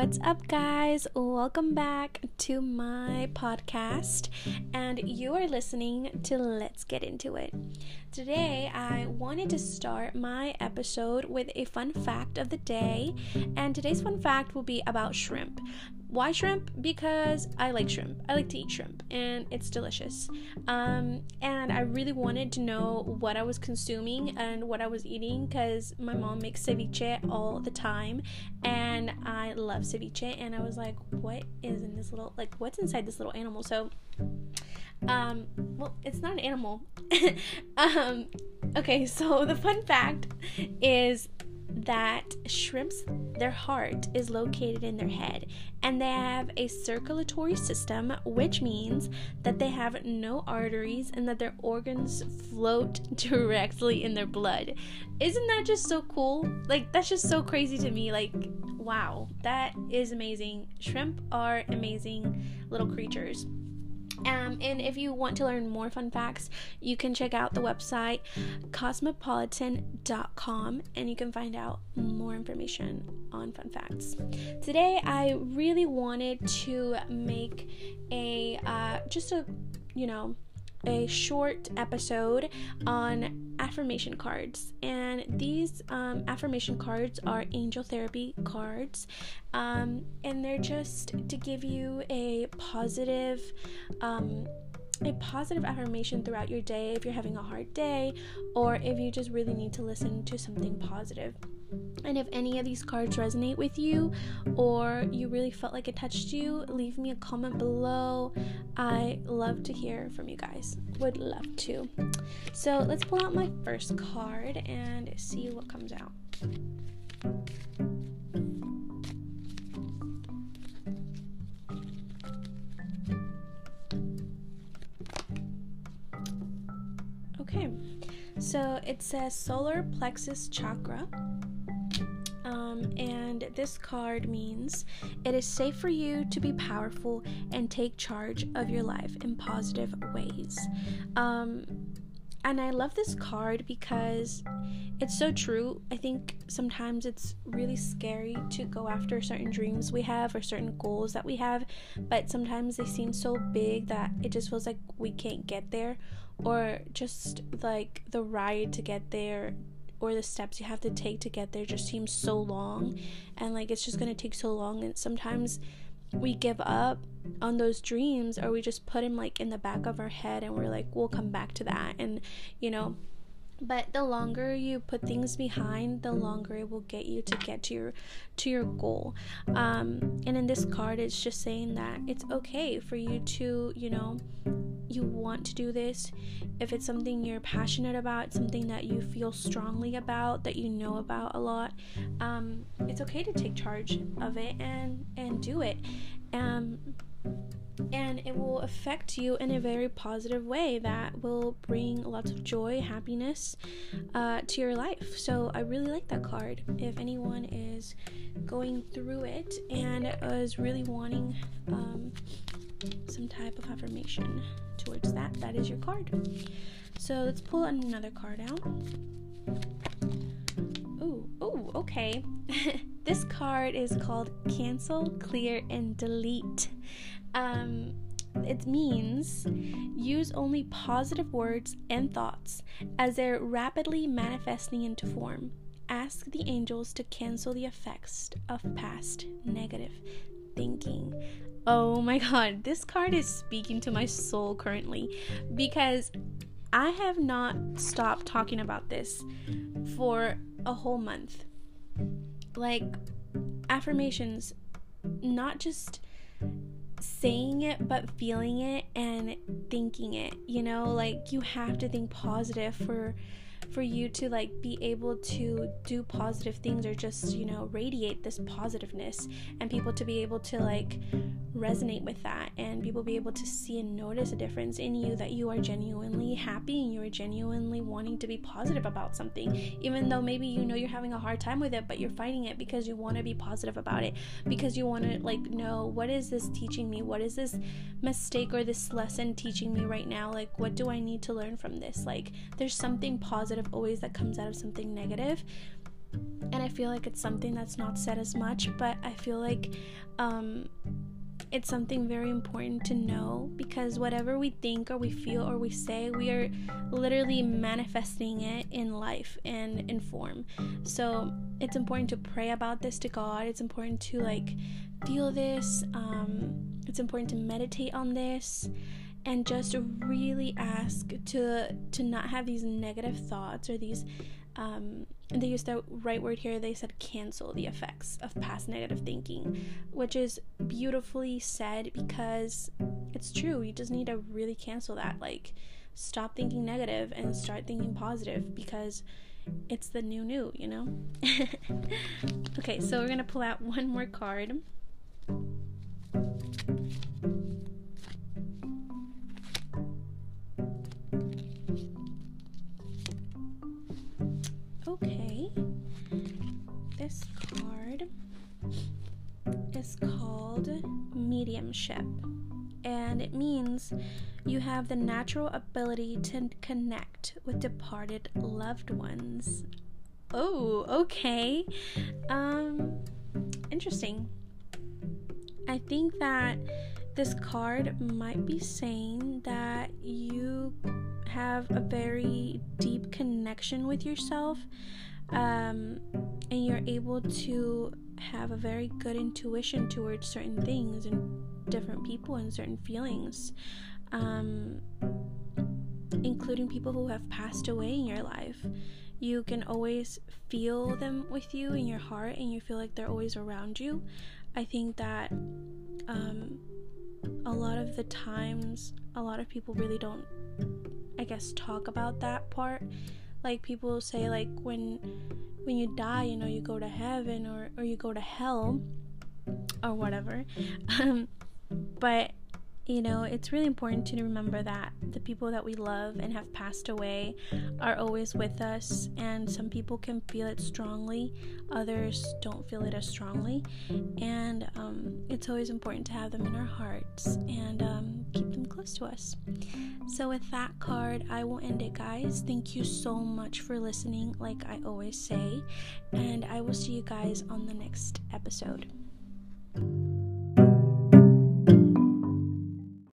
What's up, guys? Welcome back to my podcast, and you are listening to Let's Get Into It. Today, I wanted to start my episode with a fun fact of the day, and today's fun fact will be about shrimp. Why shrimp? Because I like shrimp. I like to eat shrimp and it's delicious. Um, and I really wanted to know what I was consuming and what I was eating because my mom makes ceviche all the time and I love ceviche. And I was like, what is in this little, like, what's inside this little animal? So, um, well, it's not an animal. um, okay, so the fun fact is that shrimps, their heart is located in their head, and they have a circulatory system, which means that they have no arteries and that their organs float directly in their blood. Isn't that just so cool? Like, that's just so crazy to me. Like, wow, that is amazing. Shrimp are amazing little creatures. Um, and if you want to learn more fun facts, you can check out the website cosmopolitan.com and you can find out more information on fun facts. Today, I really wanted to make a uh, just a you know a short episode on affirmation cards. And these um, affirmation cards are angel therapy cards. Um, and they're just to give you a positive. Um, a positive affirmation throughout your day if you're having a hard day or if you just really need to listen to something positive. And if any of these cards resonate with you or you really felt like it touched you, leave me a comment below. I love to hear from you guys. Would love to. So let's pull out my first card and see what comes out. Okay, so it says solar plexus chakra this card means it is safe for you to be powerful and take charge of your life in positive ways. Um, and I love this card because it's so true. I think sometimes it's really scary to go after certain dreams we have or certain goals that we have, but sometimes they seem so big that it just feels like we can't get there, or just like the ride to get there or the steps you have to take to get there just seems so long. And like it's just going to take so long. And sometimes we give up on those dreams or we just put them like in the back of our head and we're like we'll come back to that. And you know but the longer you put things behind the longer it will get you to get to your to your goal. Um, and in this card it's just saying that it's okay for you to you know you want to do this if it's something you're passionate about something that you feel strongly about that you know about a lot um, it's okay to take charge of it and and do it. Um, and it will affect you in a very positive way that will bring lots of joy, happiness uh, to your life. So I really like that card. If anyone is going through it and is really wanting um, some type of affirmation towards that, that is your card. So let's pull another card out. Oh, oh, okay. this card is called Cancel, Clear, and Delete. Um, it means use only positive words and thoughts as they're rapidly manifesting into form. Ask the angels to cancel the effects of past negative thinking. Oh my god, this card is speaking to my soul currently because I have not stopped talking about this for a whole month. Like, affirmations, not just saying it but feeling it and thinking it you know? Like you have to think positive for for you to like be able to do positive things or just you know radiate this positiveness and people to be able to like resonate with that and people be able to see and notice a difference in you that you are genuinely happy and you are genuinely wanting to be positive about something even though maybe you know you're having a hard time with it but you're fighting it because you want to be positive about it because you want to like know what is this teaching me? What is this mistake or this lesson teaching me right now? Like what do i need to learn from this? Like there's something positive always that comes out of something negative and I feel like it's something that's not said as much, but I feel like um, it's something very important to know because whatever we think or we feel or we say, we are literally manifesting it in life and in form. So it's important to pray about this to God. It's important to like feel this. Um, it's important to meditate on this and just really ask to to not have these negative thoughts or these um, they used the right word here. They said cancel the effects of past negative thinking, which is beautifully said because it's true. You just need to really cancel that. Like, stop thinking negative and start thinking positive because it's the new new, you know? okay, so we're gonna pull out one more card. Called mediumship, and it means you have the natural ability to connect with departed loved ones. Oh, okay. Um, interesting. I think that this card might be saying that you have a very deep connection with yourself um, and you're able to have a very good intuition towards certain things and different people and certain feelings um, including people who have passed away in your life you can always feel them with you in your heart and you feel like they're always around you i think that um, a lot of the times a lot of people really don't I guess talk about that part. Like people say like when when you die, you know, you go to heaven or or you go to hell or whatever. Um, but you know, it's really important to remember that the people that we love and have passed away are always with us, and some people can feel it strongly, others don't feel it as strongly, and um, it's always important to have them in our hearts and um, keep them close to us. So, with that card, I will end it, guys. Thank you so much for listening, like I always say, and I will see you guys on the next episode.